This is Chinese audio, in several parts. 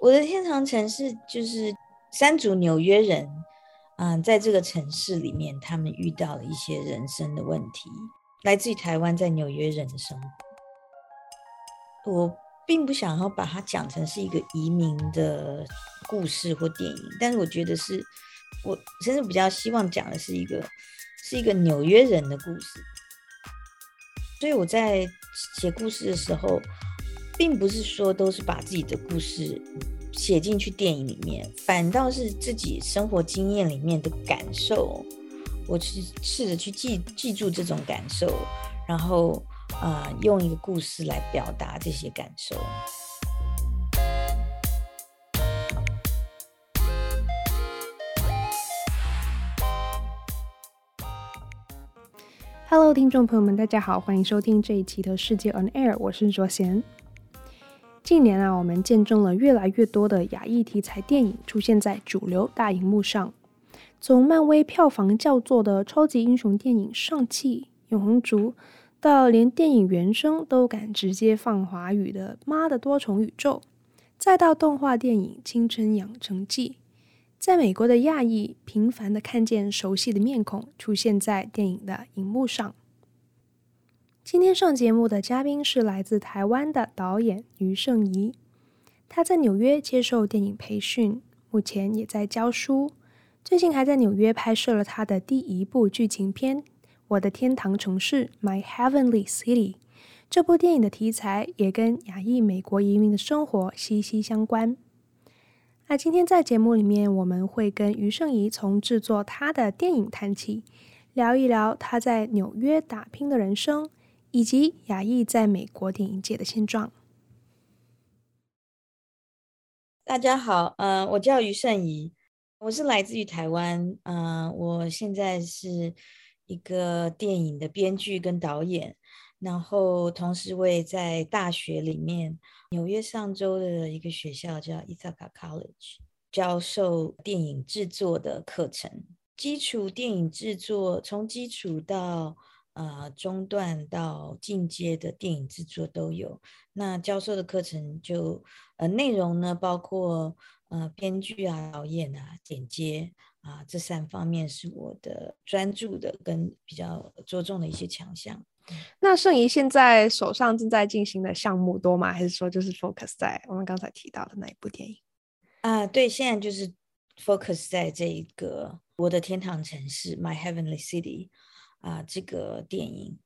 我的天堂城市就是三组纽约人，嗯、在这个城市里面，他们遇到了一些人生的问题，来自于台湾在纽约人的生活。我并不想要把它讲成是一个移民的故事或电影，但是我觉得是，我甚至比较希望讲的是一个，是一个纽约人的故事。所以我在写故事的时候。并不是说都是把自己的故事写进去电影里面，反倒是自己生活经验里面的感受，我去试着去记记住这种感受，然后啊、用一个故事来表达这些感受。Hello，听众朋友们，大家好，欢迎收听这一期的世界 On Air，我是卓贤。近年啊，我们见证了越来越多的亚裔题材电影出现在主流大荧幕上。从漫威票房较作的超级英雄电影《上气》《永恒族》，到连电影原声都敢直接放华语的《妈的多重宇宙》，再到动画电影《青春养成记》，在美国的亚裔频繁地看见熟悉的面孔出现在电影的荧幕上。今天上节目的嘉宾是来自台湾的导演余胜宜，他在纽约接受电影培训，目前也在教书，最近还在纽约拍摄了他的第一部剧情片《我的天堂城市》（My Heavenly City）。这部电影的题材也跟亚裔美国移民的生活息息相关。那今天在节目里面，我们会跟余胜宜从制作他的电影谈起，聊一聊他在纽约打拼的人生。以及亚裔在美国电影界的现状。大家好，嗯、我叫余胜宜，我是来自于台湾，嗯、我现在是一个电影的编剧跟导演，然后同时我也在大学里面，纽约上州的一个学校叫 Ithaca College，教授电影制作的课程，基础电影制作，从基础到。呃，中段到进阶的电影制作都有。那教授的课程就呃内容呢，包括呃编剧啊、导演啊、剪接啊这三方面是我的专注的跟比较着重的一些强项。那胜宜现在手上正在进行的项目多吗？还是说就是 focus 在我们刚才提到的那一部电影？啊，对，现在就是 focus 在这一个我的天堂城市 My Heavenly City。啊，这个电影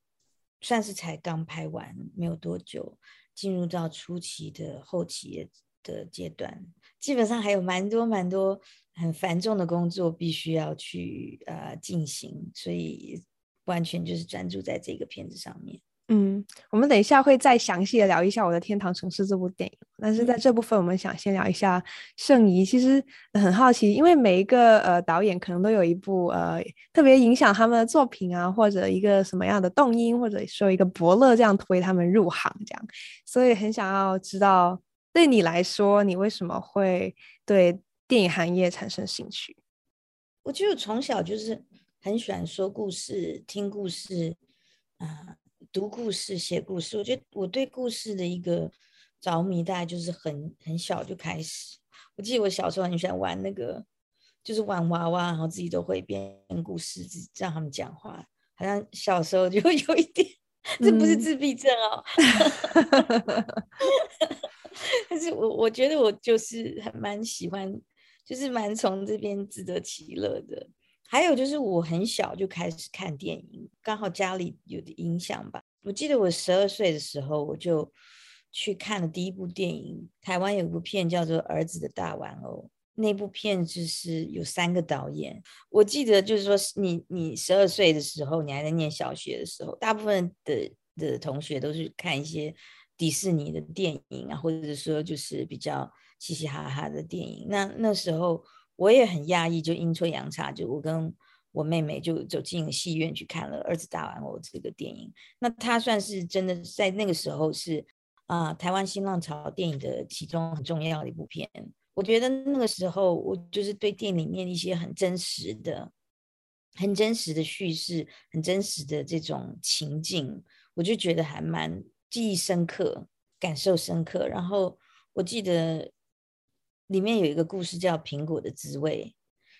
算是才刚拍完，没有多久，进入到初期的后期的阶段，基本上还有蛮多蛮多很繁重的工作必须要去呃进行，所以完全就是专注在这个片子上面。嗯，我们等一下会再详细的聊一下我的天堂城市这部电影，但是在这部分，我们想先聊一下胜宜。其实很好奇，因为每一个呃导演可能都有一部呃特别影响他们的作品啊，或者一个什么样的动因，或者说一个伯乐这样推他们入行这样，所以很想要知道，对你来说，你为什么会对电影行业产生兴趣？我觉得我从小就是很喜欢说故事、听故事啊。呃读故事、写故事，我觉得我对故事的一个着迷，大概就是很很小就开始。我记得我小时候很喜欢玩那个，就是玩娃娃，然后自己都会编故事，自己让他们讲话。好像小时候就 有一点，这不是自闭症哦。嗯、但是我我觉得我就是还蛮喜欢，就是蛮从这边自得其乐的。还有就是我很小就开始看电影，刚好家里有的影响吧。我记得我十二岁的时候，我就去看了第一部电影。台湾有一部片叫做《儿子的大玩偶》，那部片就是有三个导演。我记得就是说你，你你十二岁的时候，你还在念小学的时候，大部分的的同学都是看一些迪士尼的电影啊，或者说就是比较嘻嘻哈哈的电影。那那时候。我也很讶异，就阴错阳差，就我跟我妹妹就走进戏院去看了《儿子大玩偶》这个电影。那它算是真的在那个时候是啊、台湾新浪潮电影的其中很重要的一部片。我觉得那个时候我就是对电影里面一些很真实的、很真实的叙事、很真实的这种情境，我就觉得还蛮记忆深刻、感受深刻。然后我记得。里面有一个故事叫《苹果的滋味》，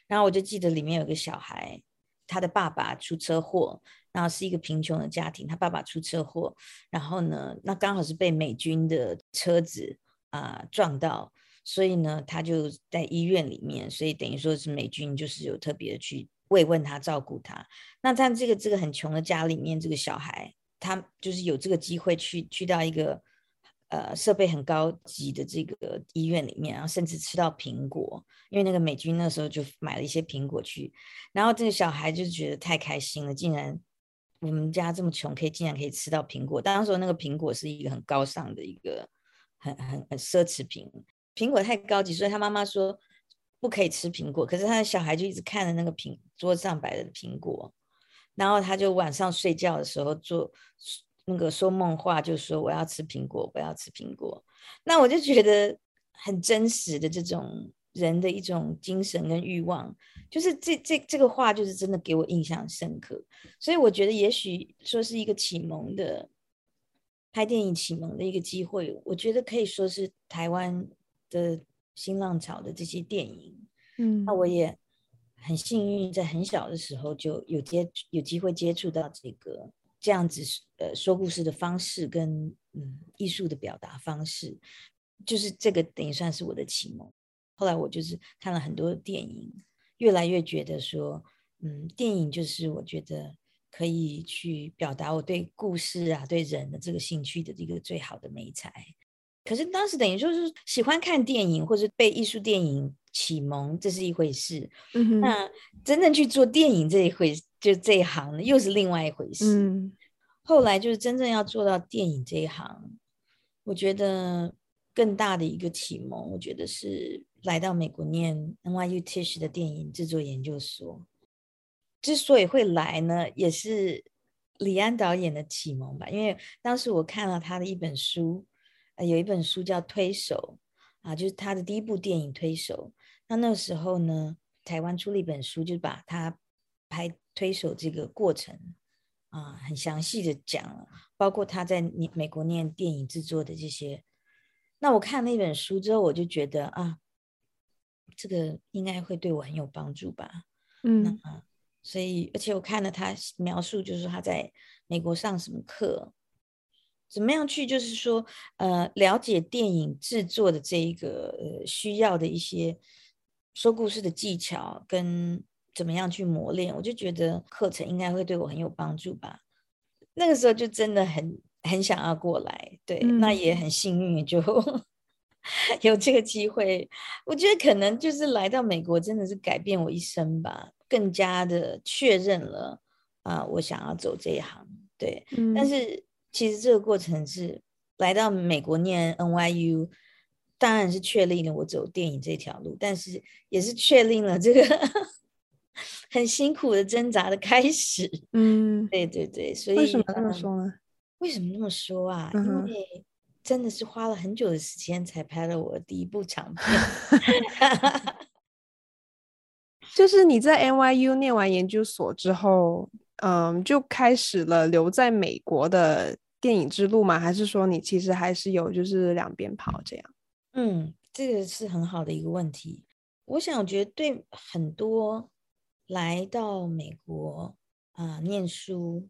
然后我就记得里面有个小孩，他的爸爸出车祸，然后是一个贫穷的家庭，他爸爸出车祸，然后呢，那刚好是被美军的车子啊、撞到，所以呢，他就在医院里面，所以等于说是美军就是有特别的去慰问他、照顾他。那在这个这个很穷的家里面，这个小孩他就是有这个机会去去到一个。呃，设备很高级的这个医院里面，然后甚至吃到苹果，因为那个美军那时候就买了一些苹果去，然后这个小孩就觉得太开心了，竟然我们家这么穷，可以竟然可以吃到苹果。当时那个苹果是一个很高尚的一个很很很奢侈品，苹果太高级，所以他妈妈说不可以吃苹果，可是他的小孩就一直看着那个苹桌上摆的苹果，然后他就晚上睡觉的时候做。那个说梦话就说我要吃苹果，我要吃苹果，那我就觉得很真实的这种人的一种精神跟欲望，就是这这这个话就是真的给我印象深刻，所以我觉得也许说是一个启蒙的拍电影启蒙的一个机会，我觉得可以说是台湾的新浪潮的这些电影，嗯，那我也很幸运在很小的时候就有接有机会接触到这个。这样子呃说故事的方式跟嗯艺术的表达方式，就是这个等于算是我的启蒙。后来我就是看了很多电影，越来越觉得说，嗯，电影就是我觉得可以去表达我对故事啊、对人的这个兴趣的一个最好的美材。可是当时等于就是喜欢看电影或者被艺术电影启蒙，这是一回事。嗯哼，那真正去做电影这一回。就这一行呢，又是另外一回事。嗯，后来就是真正要做到电影这一行，我觉得更大的一个启蒙，我觉得是来到美国念 NYU Tisch 的电影制作研究所。之所以会来呢，也是李安导演的启蒙吧。因为当时我看了他的一本书，呃，有一本书叫《推手》啊，就是他的第一部电影《推手》。那那个时候呢，台湾出了一本书，就把他拍。推手这个过程啊，很详细的讲了，包括他在美国念电影制作的这些。那我看那本书之后，我就觉得啊，这个应该会对我很有帮助吧。嗯，所以而且我看了他描述，就是他在美国上什么课，怎么样去，就是说呃，了解电影制作的这一个呃需要的一些说故事的技巧跟。怎么样去磨练？我就觉得课程应该会对我很有帮助吧。那个时候就真的很很想要过来，对，嗯、那也很幸运就 有这个机会。我觉得可能就是来到美国真的是改变我一生吧，更加的确认了啊、呃，我想要走这一行。对，嗯、但是其实这个过程是来到美国念 NYU，当然是确立了我走电影这条路，但是也是确定了这个。很辛苦的挣扎的开始，嗯，对对对，所以为什么这么说呢？为什么这么说啊？嗯、因为真的是花了很久的时间才拍了我第一部长片，就是你在 NYU 念完研究所之后，嗯，就开始了留在美国的电影之路吗？还是说你其实还是有就是两边跑这样？嗯，这个是很好的一个问题。我想，我觉得对很多来到美国啊、呃、念书，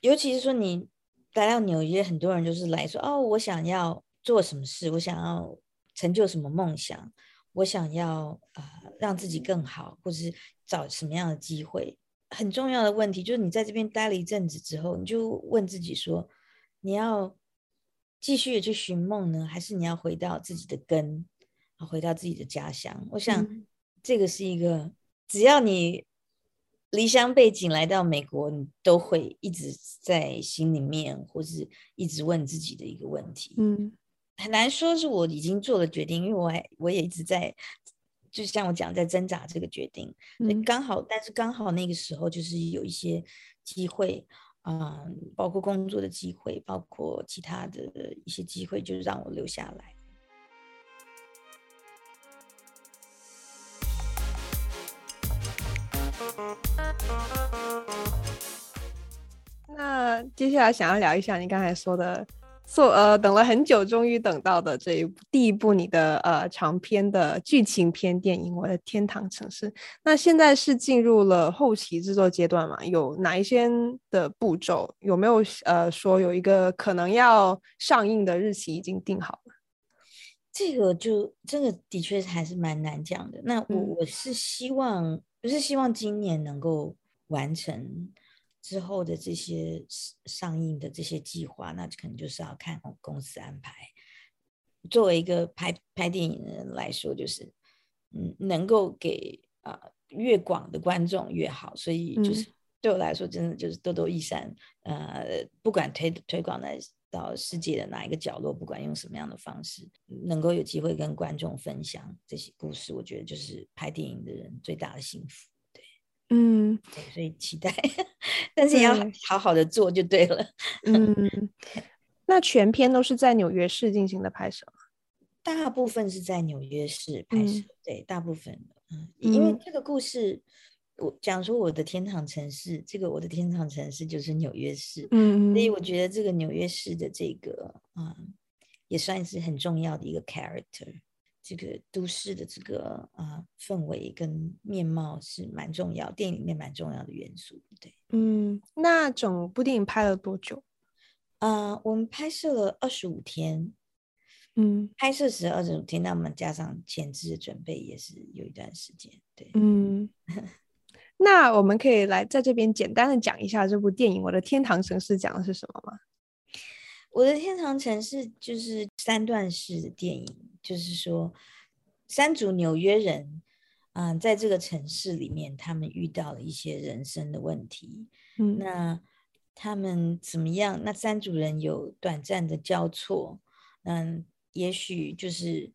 尤其是说你来到纽约，很多人就是来说哦，我想要做什么事，我想要成就什么梦想，我想要啊、呃、让自己更好，或者是找什么样的机会。很重要的问题就是，你在这边待了一阵子之后，你就问自己说，你要继续的去寻梦呢，还是你要回到自己的根？回到自己的家乡，我想这个是一个，嗯、只要你离乡背景来到美国，你都会一直在心里面，或是一直问自己的一个问题。嗯，很难说是我已经做了决定，因为我还我也一直在，就像我讲，在挣扎这个决定。嗯，刚好，但是刚好那个时候就是有一些机会啊、包括工作的机会，包括其他的一些机会，就是让我留下来。那接下来想要聊一下你刚才说的所呃等了很久，终于等到的这一部第一部你的呃长篇的剧情片电影《我的天堂城市》，那现在是进入了后期制作阶段嘛？有哪一些的步骤？有没有呃说有一个可能要上映的日期已经定好了？这个就这个的确还是蛮难讲的。那我、嗯、我是希望，不是希望今年能够完成。之后的这些上映的这些计划，那可能就是要看公司安排。作为一个拍拍电影的人来说，就是嗯，能够给啊、呃、越广的观众越好。所以就是对我来说，真的就是多多益善。呃，不管推推广在到世界的哪一个角落，不管用什么样的方式，能够有机会跟观众分享这些故事，我觉得就是拍电影的人最大的幸福。嗯，所以期待，但是也要好好的做就对了。嗯，那全片都是在纽约市进行的拍摄？大部分是在纽约市拍摄，嗯，对，大部分嗯，因为这个故事，我讲说我的天堂城市，这个我的天堂城市就是纽约市，嗯，所以我觉得这个纽约市的这个嗯，也算是很重要的一个 character。这个都市的这个啊、呃、氛围跟面貌是蛮重要，电影里面蛮重要的元素，对。嗯，那整部电影拍了多久？啊、呃，我们拍摄了二十五天。嗯，拍摄时二十五天，那我们加上前置的准备也是有一段时间，对。嗯，那我们可以来在这边简单的讲一下这部电影《我的天堂城市》讲的是什么吗？我的天堂城市就是三段式的电影。就是说，三组纽约人，嗯、呃，在这个城市里面，他们遇到了一些人生的问题。嗯，那他们怎么样？那三组人有短暂的交错，嗯，也许就是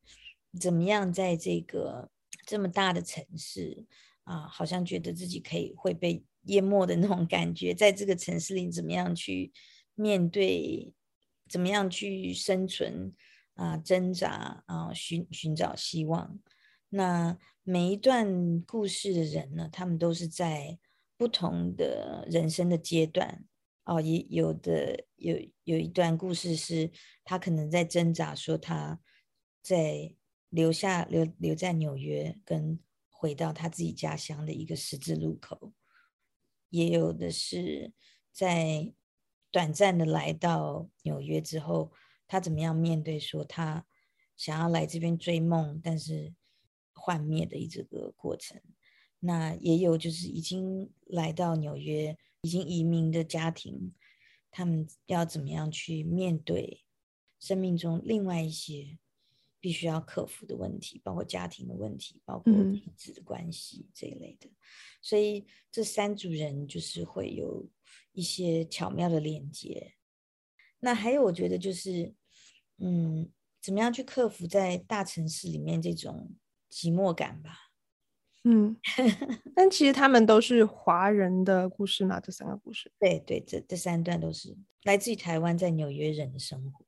怎么样，在这个这么大的城市啊、呃，好像觉得自己可以会被淹没的那种感觉，在这个城市里怎么样去面对，怎么样去生存？啊，挣扎啊，寻寻找希望。那每一段故事的人呢，他们都是在不同的人生的阶段。哦，也有的有有一段故事是他可能在挣扎，说他在留下留留在纽约，跟回到他自己家乡的一个十字路口。也有的是在短暂的来到纽约之后。他怎么样面对说他想要来这边追梦，但是幻灭的一这个过程？那也有就是已经来到纽约、已经移民的家庭，他们要怎么样去面对生命中另外一些必须要克服的问题，包括家庭的问题，包括亲子的关系这一类的。所以这三组人就是会有一些巧妙的连接。那还有，我觉得就是，嗯，怎么样去克服在大城市里面这种寂寞感吧？嗯，但其实他们都是华人的故事嘛，这三个故事。对对，这这三段都是来自于台湾在纽约人的生活，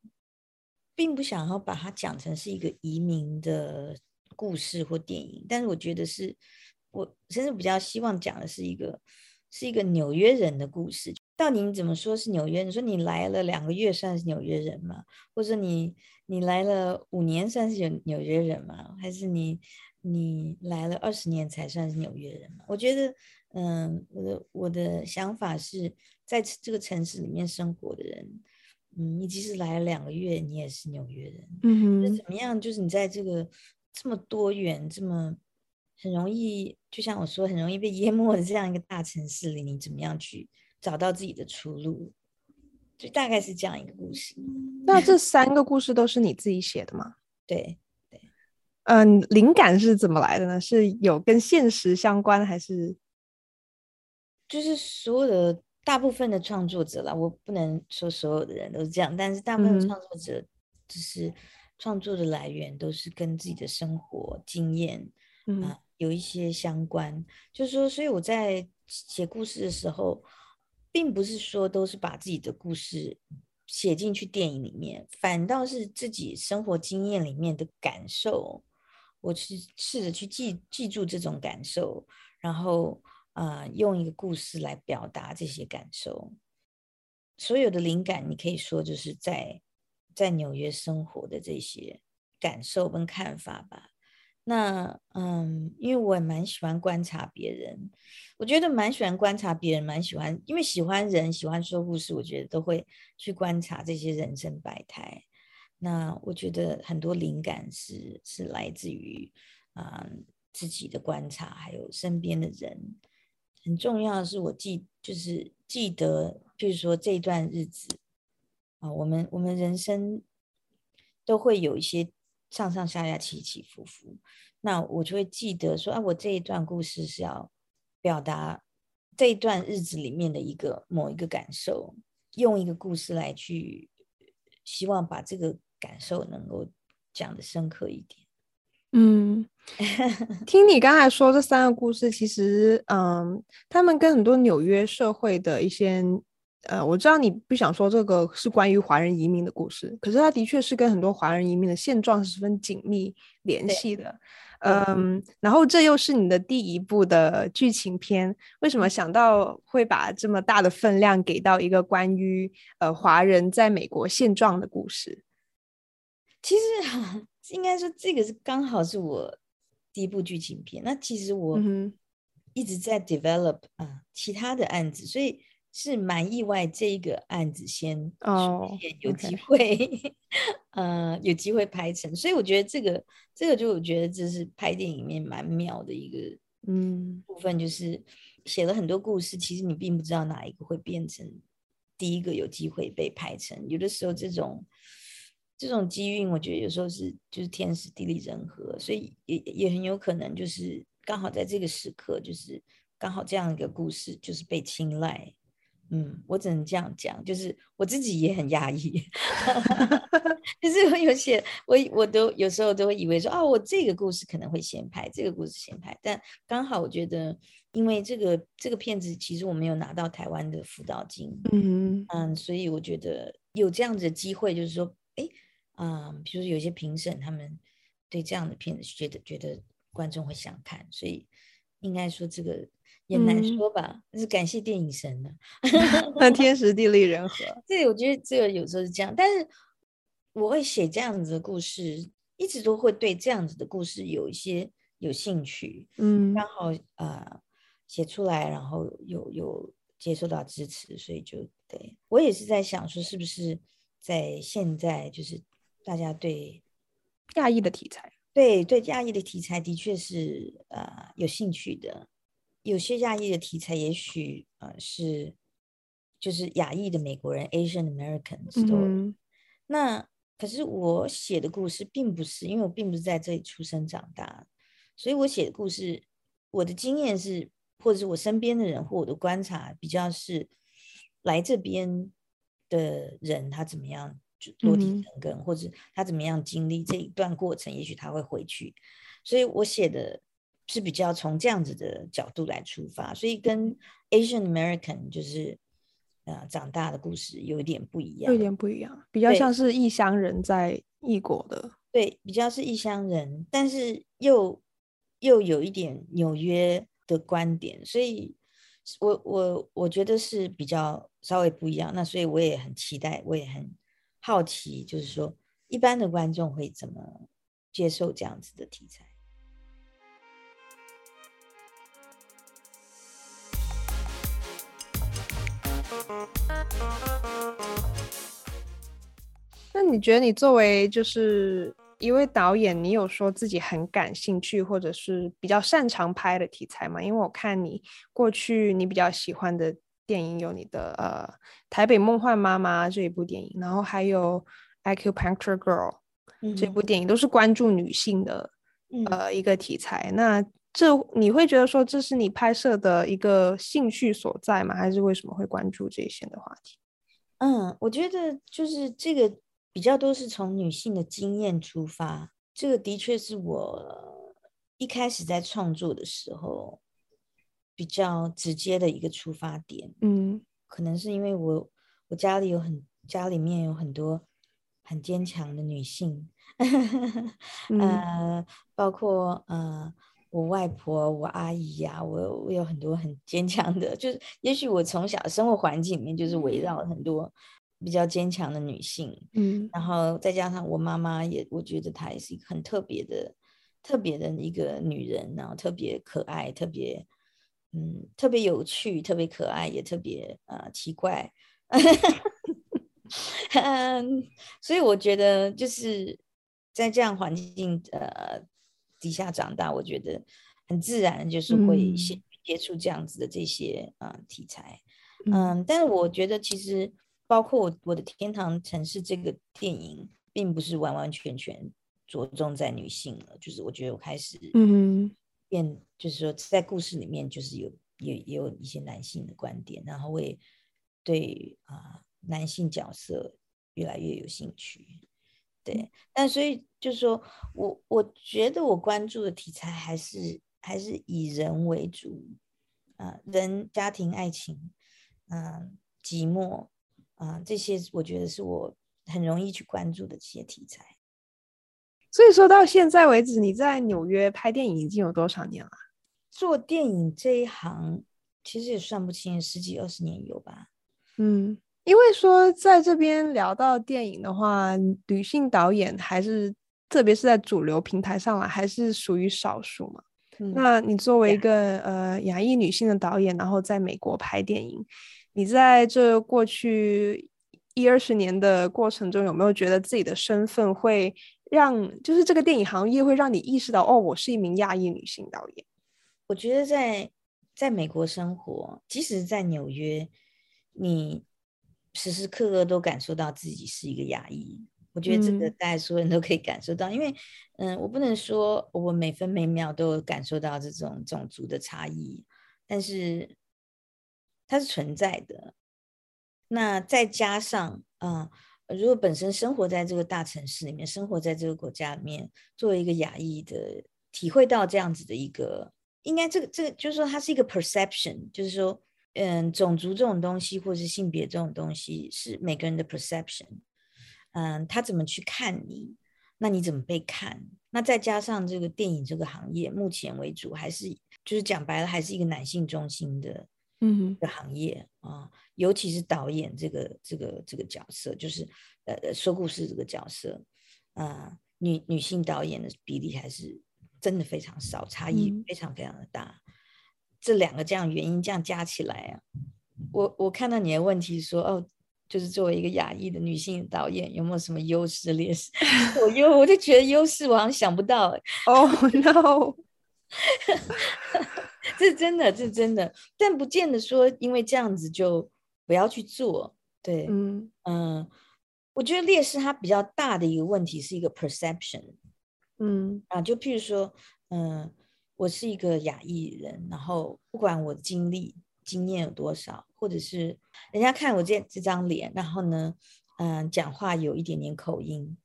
并不想要把它讲成是一个移民的故事或电影，但是我觉得是，我甚至比较希望讲的是一个是一个纽约人的故事。到底你怎么说是纽约？你说你来了两个月算是纽约人吗？或者你你来了五年算是纽纽约人吗？还是你你来了二十年才算是纽约人吗？我觉得，嗯，我的我的想法是在这个城市里面生活的人，嗯，你即使来了两个月，你也是纽约人。嗯哼，那怎么样？就是你在这个这么多元、这么很容易，就像我说，很容易被淹没的这样一个大城市里，你怎么样去？找到自己的出路，就大概是这样一个故事。那这三个故事都是你自己写的吗？对对，嗯，灵感是怎么来的呢？是有跟现实相关，还是就是所有的大部分的创作者啦，我不能说所有的人都是这样，但是大部分创作者就是创作的来源都是跟自己的生活经验嗯、呃、有一些相关。就是说，所以我在写故事的时候。并不是说都是把自己的故事写进去电影里面，反倒是自己生活经验里面的感受，我去试着去记记住这种感受，然后啊、用一个故事来表达这些感受。所有的灵感，你可以说就是在在纽约生活的这些感受跟看法吧。那嗯，因为我也蛮喜欢观察别人，我觉得蛮喜欢观察别人，蛮喜欢，因为喜欢人，喜欢说故事，我觉得都会去观察这些人生百态。那我觉得很多灵感是是来自于啊、嗯、自己的观察，还有身边的人。很重要的是，我记就是记得，譬如说这段日子啊，我们我们人生都会有一些。上上下下起起伏伏，那我就会记得说啊，我这一段故事是要表达这一段日子里面的一个某一个感受，用一个故事来去，希望把这个感受能够讲得深刻一点。嗯，听你刚才说这三个故事，其实嗯，他们跟很多纽约社会的一些。呃，我知道你不想说这个是关于华人移民的故事，可是它的确是跟很多华人移民的现状十分紧密联系的。嗯，然后这又是你的第一部的剧情片，为什么想到会把这么大的分量给到一个关于呃华人在美国现状的故事？其实 应该说这个是刚好是我第一部剧情片。那其实我一直在 develop 啊、呃、其他的案子，所以。是蛮意外，这一个案子先哦，有机会，oh. 呃，有机会拍成，所以我觉得这个，这个就我觉得这是拍电影里面蛮妙的一个，嗯，部分就是写了很多故事，其实你并不知道哪一个会变成第一个有机会被拍成，有的时候这种这种机运，我觉得有时候是就是天时地利人和，所以也也很有可能就是刚好在这个时刻，就是刚好这样一个故事就是被青睐。嗯，我只能这样讲，就是我自己也很压抑，就是我有些我我都有时候都会以为说，哦，我这个故事可能会先拍，这个故事先拍，但刚好我觉得，因为这个这个片子其实我没有拿到台湾的辅导金，嗯嗯，所以我觉得有这样子的机会，就是说，哎，嗯，比如说有些评审他们对这样的片子觉得觉得观众会想看，所以应该说这个。也难说吧，就、嗯、是感谢电影神呢。那天时地利人和，对，我觉得这个有时候是这样。但是我会写这样子的故事，一直都会对这样子的故事有一些有兴趣。嗯，刚好啊、呃，写出来，然后有有接受到支持，所以就对我也是在想说，是不是在现在就是大家对亚裔的题材，对对亚裔的题材的确是呃有兴趣的。有些亚裔的题材，也许呃是就是亚裔的美国人 （Asian American story）。嗯。那可是我写的故事并不是，因为我并不是在这里出生长大，所以我写的故事，我的经验是，或者是我身边的人或我的观察，比较是来这边的人他怎么样就落地生根，嗯，或者他怎么样经历这一段过程，也许他会回去。所以我写的。是比较从这样子的角度来出发，所以跟 Asian American 就是呃长大的故事有一点不一样，有点不一样，比较像是异乡人在异国的，对，比较是异乡人，但是又又有一点纽约的观点，所以我我我觉得是比较稍微不一样。那所以我也很期待，我也很好奇，就是说一般的观众会怎么接受这样子的题材。你觉得你作为就是一位导演，你有说自己很感兴趣或者是比较擅长拍的题材吗？因为我看你过去你比较喜欢的电影有你的呃《台北梦幻妈妈》这一部电影，然后还有《Acupuncture Girl》这部电影，都是关注女性的呃一个题材。那这你会觉得说这是你拍摄的一个兴趣所在吗？还是为什么会关注这些的话题？嗯，我觉得就是这个比较多是从女性的经验出发，这个的确是我一开始在创作的时候比较直接的一个出发点。嗯，可能是因为我我家里有很家里面有很多很坚强的女性，嗯、呃，包括呃。我外婆、我阿姨呀、啊，我我有很多很坚强的，就是也许我从小生活环境里面就是围绕很多比较坚强的女性，嗯，然后再加上我妈妈也，我觉得她也是一个很特别的、特别的一个女人，然后特别可爱，特别嗯，特别有趣，特别可爱，也特别呃奇怪，嗯，所以我觉得就是在这样环境呃底下长大，我觉得很自然就是会先接触这样子的这些啊、呃、题材，嗯，但是我觉得其实。包括我我的天堂城市这个电影，并不是完完全全着重在女性了，就是我觉得我开始嗯变，就是说在故事里面就是有也也有一些男性的观点，然后我也对啊男性角色越来越有兴趣，对，但所以就是说我我觉得我关注的题材还是还是以人为主啊，人家庭爱情，嗯，寂寞。啊，这些我觉得是我很容易去关注的这些题材。所以说到现在为止，你在纽约拍电影已经有多少年了？做电影这一行其实也算不清，十几二十年有吧。嗯，因为说在这边聊到电影的话，女性导演还是特别是在主流平台上来，还是属于少数嘛。嗯，那你作为一个.呃亚裔女性的导演，然后在美国拍电影。你在这过去一二十年的过程中，有没有觉得自己的身份会让，就是这个电影行业会让你意识到，哦，我是一名亚裔女性导演？我觉得在在美国生活，即使在纽约，你时时刻刻都感受到自己是一个亚裔。我觉得这个大家所有人都可以感受到，嗯、因为，嗯，我不能说我每分每秒都有感受到这种种族的差异，但是。它是存在的，那再加上啊、如果本身生活在这个大城市里面，生活在这个国家里面，作为一个亚裔的，体会到这样子的一个，应该这个这个就是说，它是一个 perception，就是说，嗯，种族这种东西，或是性别这种东西，是每个人的 perception，嗯，他怎么去看你，那你怎么被看？那再加上这个电影这个行业，目前为主还是就是讲白了，还是一个男性中心的。嗯，的行业啊，尤其是导演这个这个这个角色，就是呃说故事这个角色啊，女女性导演的比例还是真的非常少，差异非常非常的大。嗯、这两个这样原因这样加起来啊，我我看到你的问题说哦，就是作为一个亚裔的女性导演，有没有什么优势劣势？我优我就觉得优势我好像想不到哎。哦、oh, no。这是真的，这是真的，但不见得说因为这样子就不要去做。对，嗯嗯，我觉得劣势它比较大的一个问题是一个 perception，嗯啊，就譬如说，嗯，我是一个亚裔人，然后不管我经历经验有多少，或者是人家看我这这张脸，然后呢，嗯，讲话有一点点口音，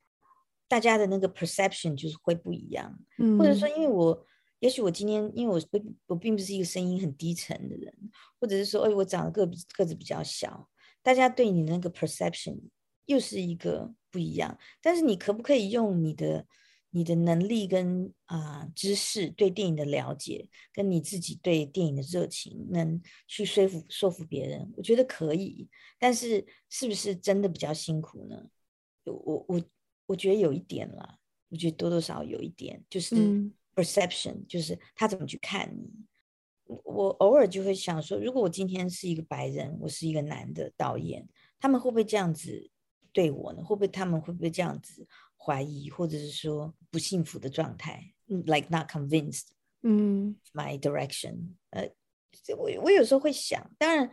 大家的那个 perception 就是会不一样，嗯，或者说因为我。也许我今天，因为我我我并不是一个声音很低沉的人，或者是说，哎，我长得个个子比较小，大家对你的那个 perception 又是一个不一样。但是你可不可以用你的你的能力跟啊、知识，对电影的了解，跟你自己对电影的热情，能去说服说服别人？我觉得可以，但是是不是真的比较辛苦呢？我我我觉得有一点啦，我觉得多多少少有一点，就是。Perception 就是他怎么去看你。我偶尔就会想说，如果我今天是一个白人，我是一个男的导演，他们会不会这样子对我呢？会不会他们会不会这样子怀疑，或者是说不幸福的状态？Like not convinced，嗯，my direction。呃，我我有时候会想，当然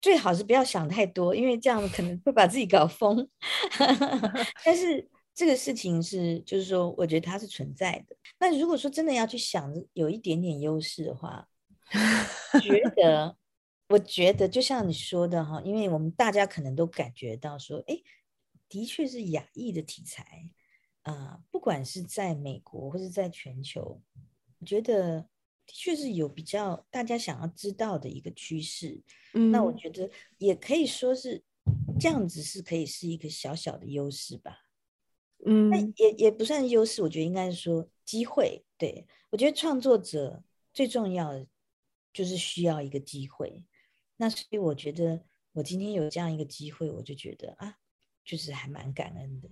最好是不要想太多，因为这样可能会把自己搞疯。但是。这个事情是，就是说，我觉得它是存在的。那如果说真的要去想有一点点优势的话，觉得，我觉得就像你说的哈，因为我们大家可能都感觉到说，哎，的确是亚裔的题材啊、呃，不管是在美国或者在全球，我觉得的确是有比较大家想要知道的一个趋势。嗯，那我觉得也可以说是这样子，是可以是一个小小的优势吧。嗯，那也也不算优势，我觉得应该是说机会。对，我觉得创作者最重要的就是需要一个机会。那所以我觉得我今天有这样一个机会，我就觉得啊，就是还蛮感恩的。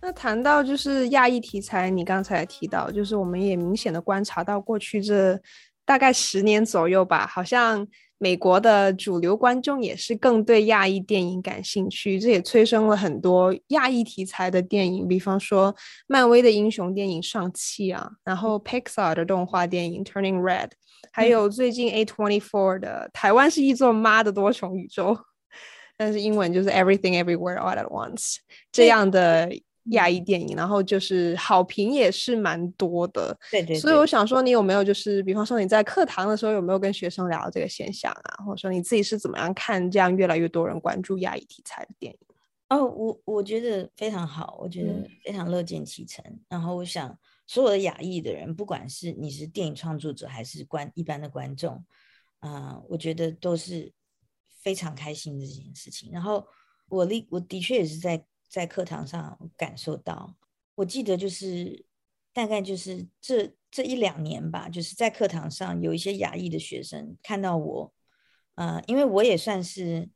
那谈到就是亚裔题材，你刚才提到，就是我们也明显的观察到，过去这大概十年左右吧，好像美国的主流观众也是更对亚裔电影感兴趣，这也催生了很多亚裔题材的电影，比方说漫威的英雄电影《上汽》啊，然后 Pixar 的动画电影《Turning Red》，还有最近 A24 的台湾是一座妈的多重宇宙。但是英文就是 Everything Everywhere All at Once 这样的亚裔电影，然后就是好评也是蛮多的。对对，对。所以我想说，你有没有就是，比方说你在课堂的时候有没有跟学生聊这个现象啊？或者说你自己是怎么样看这样越来越多人关注亚裔题材的电影？哦，我我觉得非常好，我觉得非常乐见其成。嗯、然后我想，所有的亚裔的人，不管是你是电影创作者还是观一般的观众，啊、呃，我觉得都是。非常开心的这件事情，然后我立我的确也是在在课堂上感受到，我记得就是大概就是这这一两年吧，就是在课堂上有一些亚裔的学生看到我，呃，因为我也算是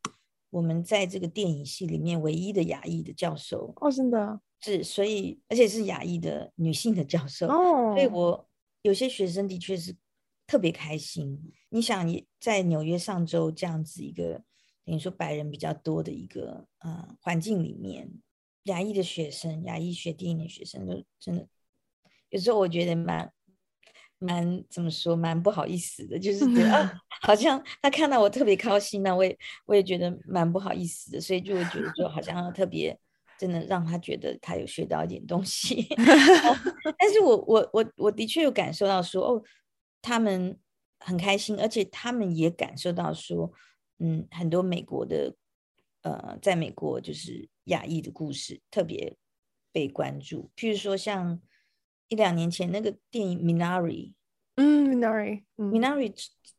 我们在这个电影系里面唯一的亚裔的教授哦，真的是，所以而且是亚裔的女性的教授哦，所以我有些学生的确是。特别开心，你想你在纽约上周这样子一个等于说白人比较多的一个呃环境里面，牙医的学生，牙医学电影的学生都真的有时候我觉得蛮蛮怎么说蛮不好意思的，就是觉得啊，好像他看到我特别高兴，那我也我也觉得蛮不好意思的，所以就会觉得说好像特别真的让他觉得他有学到一点东西，但是我我我我的确有感受到说哦。他们很开心，而且他们也感受到说，嗯，很多美国的，呃，在美国就是亚裔的故事特别被关注。譬如说，像一两年前那个电影《Minari》，嗯，《Minari》，《Minari》，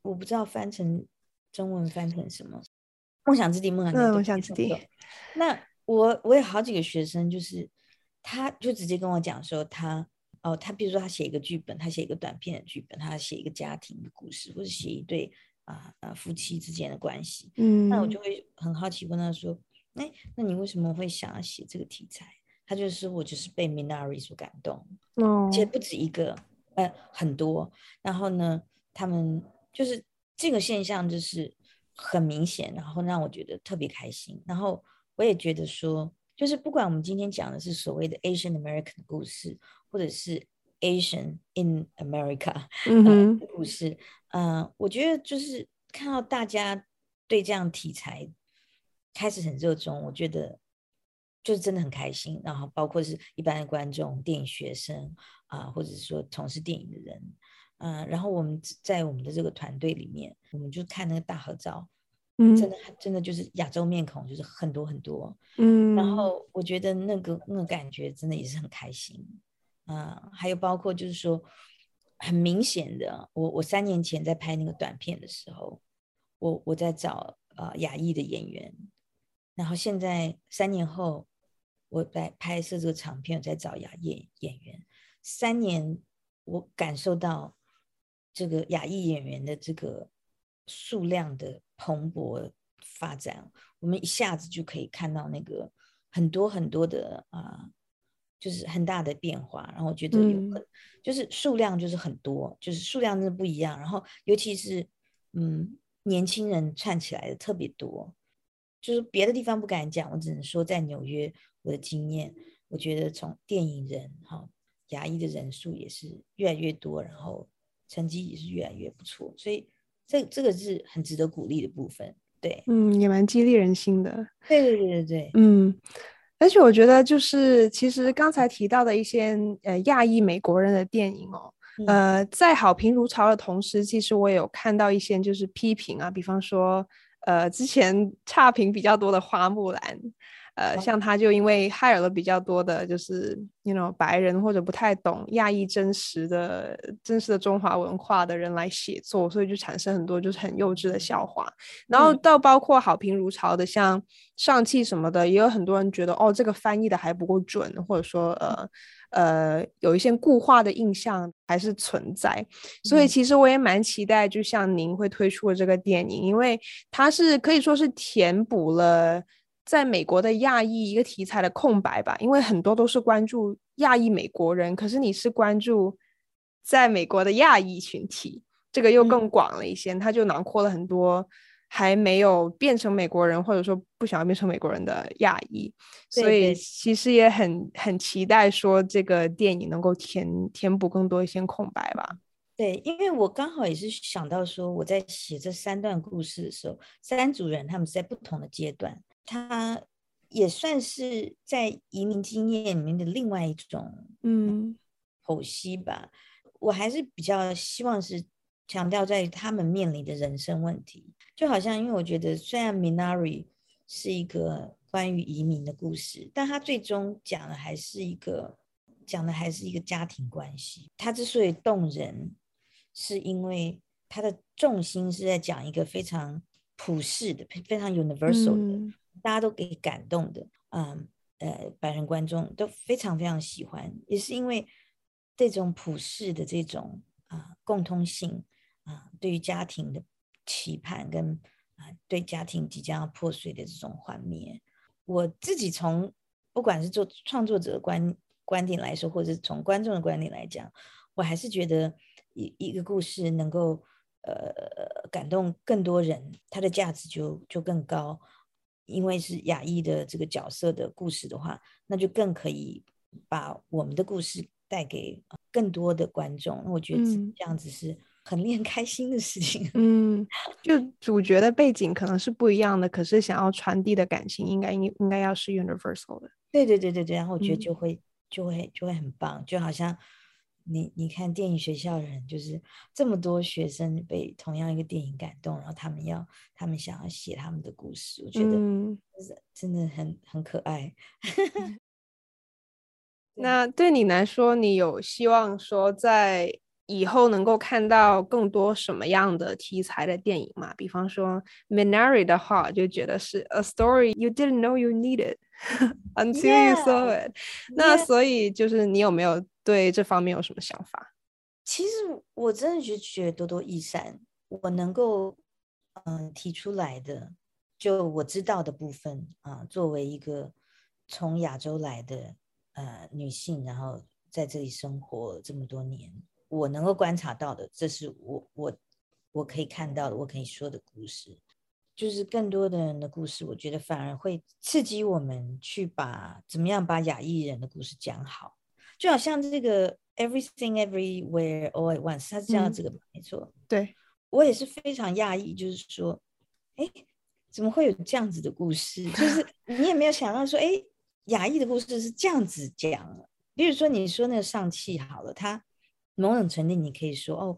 我不知道翻成中文翻成什么，《梦想之地》，梦想之地，梦想之地。那我我有好几个学生，就是他就直接跟我讲说他。哦，他比如说他写一个剧本，他写一个短片的剧本，他写一个家庭的故事，或者写一对啊啊夫妻之间的关系。嗯，那我就会很好奇问他说：“哎，那你为什么会想要写这个题材？”他就是说我就是被 Minari 所感动，哦，其实不止一个，呃，很多。然后呢，他们就是这个现象就是很明显，然后让我觉得特别开心。然后我也觉得说，就是不管我们今天讲的是所谓的 Asian American 的故事。或者是 Asian in America，嗯哼，呃，故事，嗯、呃，我觉得就是看到大家对这样题材开始很热衷，我觉得就是真的很开心。然后包括是一般的观众、电影学生啊、呃，或者是说从事电影的人，嗯、呃，然后我们在我们的这个团队里面，我们就看那个大合照，嗯，真的真的就是亚洲面孔，就是很多很多，嗯，然后我觉得那个那个感觉真的也是很开心。啊，还有包括就是说，很明显的，我我三年前在拍那个短片的时候，我我在找呃亚裔的演员，然后现在三年后我在拍摄这个长片，我在找亚裔演员，三年我感受到这个亚裔演员的这个数量的蓬勃发展，我们一下子就可以看到那个很多很多的啊。就是很大的变化，然后我觉得有很，嗯、就是数量就是很多，就是数量真的不一样。然后尤其是嗯，年轻人串起来的特别多，就是别的地方不敢讲，我只能说在纽约我的经验，我觉得从电影人哈牙医的人数也是越来越多，然后成绩也是越来越不错，所以这这个是很值得鼓励的部分。对，嗯，也蛮激励人心的。对对对对对，嗯。而且我觉得，就是其实刚才提到的一些呃亚裔美国人的电影哦，呃，在好评如潮的同时，其实我也有看到一些就是批评啊，比方说呃之前差评比较多的《花木兰》。呃，像他就因为 hire 了比较多的，就是 you know 白人或者不太懂亚裔真实的真实的中华文化的人来写作，所以就产生很多就是很幼稚的笑话。然后到包括好评如潮的像上汽什么的，也有很多人觉得哦，这个翻译的还不够准，或者说呃呃有一些固化的印象还是存在。所以其实我也蛮期待，就像您会推出的这个电影，因为它是可以说是填补了在美国的亚裔一个题材的空白吧。因为很多都是关注亚裔美国人，可是你是关注在美国的亚裔群体，这个又更广了一些，它就囊括了很多。还没有变成美国人，或者说不想要变成美国人的亚裔，所以其实也很很期待说这个电影能够填填补更多一些空白吧。对，因为我刚好也是想到说，我在写这三段故事的时候，三组人他们是在不同的阶段，他也算是在移民经验里面的另外一种嗯剖析吧。我还是比较希望是强调在他们面临的人生问题。就好像，因为我觉得，虽然《Minari》是一个关于移民的故事，但它最终讲的还是一个讲的还是一个家庭关系。它之所以动人，是因为他的重心是在讲一个非常普世的、非常 universal 的，嗯、大家都给感动的，嗯呃，白人观众都非常非常喜欢，也是因为这种普世的这种啊、共通性啊、对于家庭的。期盼跟啊，对家庭即将要破碎的这种幻灭，我自己从不管是做创作者的观观点来说，或者是从观众的观点来讲，我还是觉得一一个故事能够呃感动更多人，它的价值就就更高。因为是亚裔的这个角色的故事的话，那就更可以把我们的故事带给更多的观众。我觉得这样子是。很令人开心的事情，嗯，就主角的背景可能是不一样的，可是想要传递的感情应该应应该要是 universal 的。对对对对对，然后我觉得就会、嗯、就会就会很棒，就好像你你看电影学校的人，就是这么多学生被同样一个电影感动，然后他们要他们想要写他们的故事，我觉得真的很很可爱。那对你来说，你有希望说在以后能够看到更多什么样的题材的电影吗？比方说 Minari 的话，就觉得是 a story you didn't know you needed until you saw it。那所以就是你有没有对这方面有什么想法？其实我真的就觉得多多益善，我能够嗯提出来的，就我知道的部分啊，作为一个从亚洲来的呃女性，然后在这里生活这么多年。我能够观察到的，这是我我我可以看到的，我可以说的故事，就是更多的人的故事。我觉得反而会刺激我们去把怎么样把亚裔人的故事讲好，就好像这个 Everything Everywhere All at Once，他是这样子的、嗯、没错。对，我也是非常讶异，就是说，哎，怎么会有这样子的故事？就是 你也没有想到说，哎，亚裔的故事是这样子讲。比如说你说那个上气好了，他。某种程度，你可以说哦，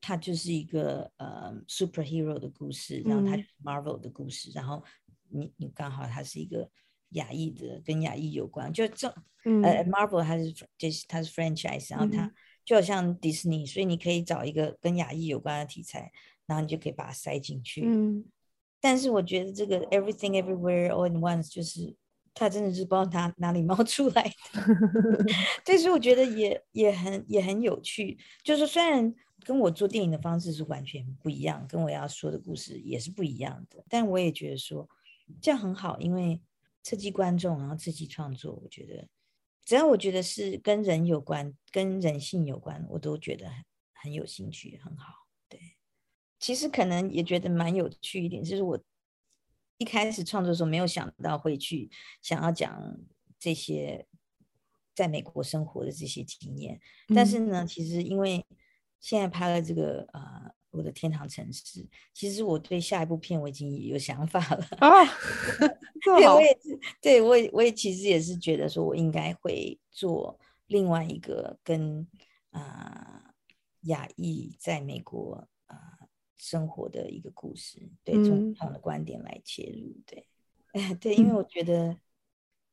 它就是一个呃 superhero 的故事，然后它 Marvel 的故事，嗯、然后你你刚好它是一个亚裔的，跟亚裔有关，就这、嗯、呃 Marvel 它是就是它是 franchise，然后它就好像迪士尼，所以你可以找一个跟亚裔有关的题材，然后你就可以把它塞进去。嗯，但是我觉得这个 Everything Everywhere All at Once 就是。它真的是不知道它哪里冒出来的，但是我觉得也也很也很有趣。就是虽然跟我做电影的方式是完全不一样，跟我要说的故事也是不一样的，但我也觉得说这样很好，因为刺激观众，然后刺激创作。我觉得只要我觉得是跟人有关、跟人性有关，我都觉得很很有兴趣，很好。对，其实可能也觉得蛮有趣一点，就是我。一开始创作的时候没有想到会去想要讲这些在美国生活的这些经验，但是呢，其实因为现在拍了这个呃我的天堂城市，其实我对下一部片我已经有想法了啊。对，我也是，对我也我也其实也是觉得说我应该会做另外一个跟啊、呃、亚裔在美国啊。生活的一个故事，对，从不同的观点来切入，嗯、对，哎，对，因为我觉得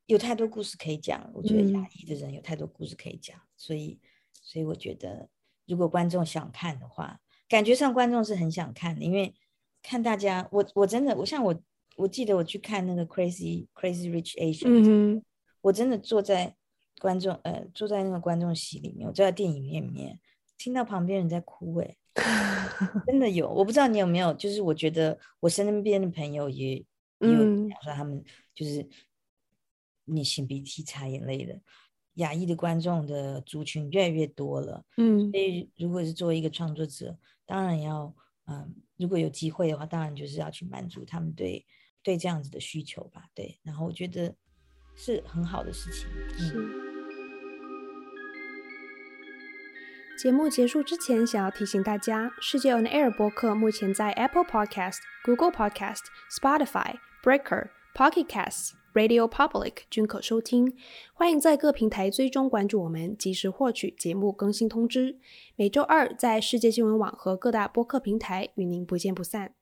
有太多故事可以讲，嗯、我觉得亚裔的人有太多故事可以讲，所以，所以我觉得如果观众想看的话，感觉上观众是很想看的，因为看大家，我我真的，我像我，我记得我去看那个 Crazy Crazy Rich Asians，嗯、我真的坐在观众呃坐在那个观众席里面，我坐在电影院里面，听到旁边人在哭，哎，真的有，我不知道你有没有，就是我觉得我身边的朋友也也有讲说他们就是你擤鼻涕擦眼泪的。亚裔的观众的族群越来越多了，嗯，所以如果是作为一个创作者，当然要，嗯，如果有机会的话，当然就是要去满足他们对对这样子的需求吧，对，然后我觉得是很好的事情。是。嗯。节目结束之前，想要提醒大家，世界 On Air 播客目前在 Apple Podcast、Google Podcast、Spotify、Breaker、Pocket Casts。Radio Public 均可收听，欢迎在各平台追踪关注我们，及时获取节目更新通知。每周二在世界新闻网和各大播客平台与您不见不散。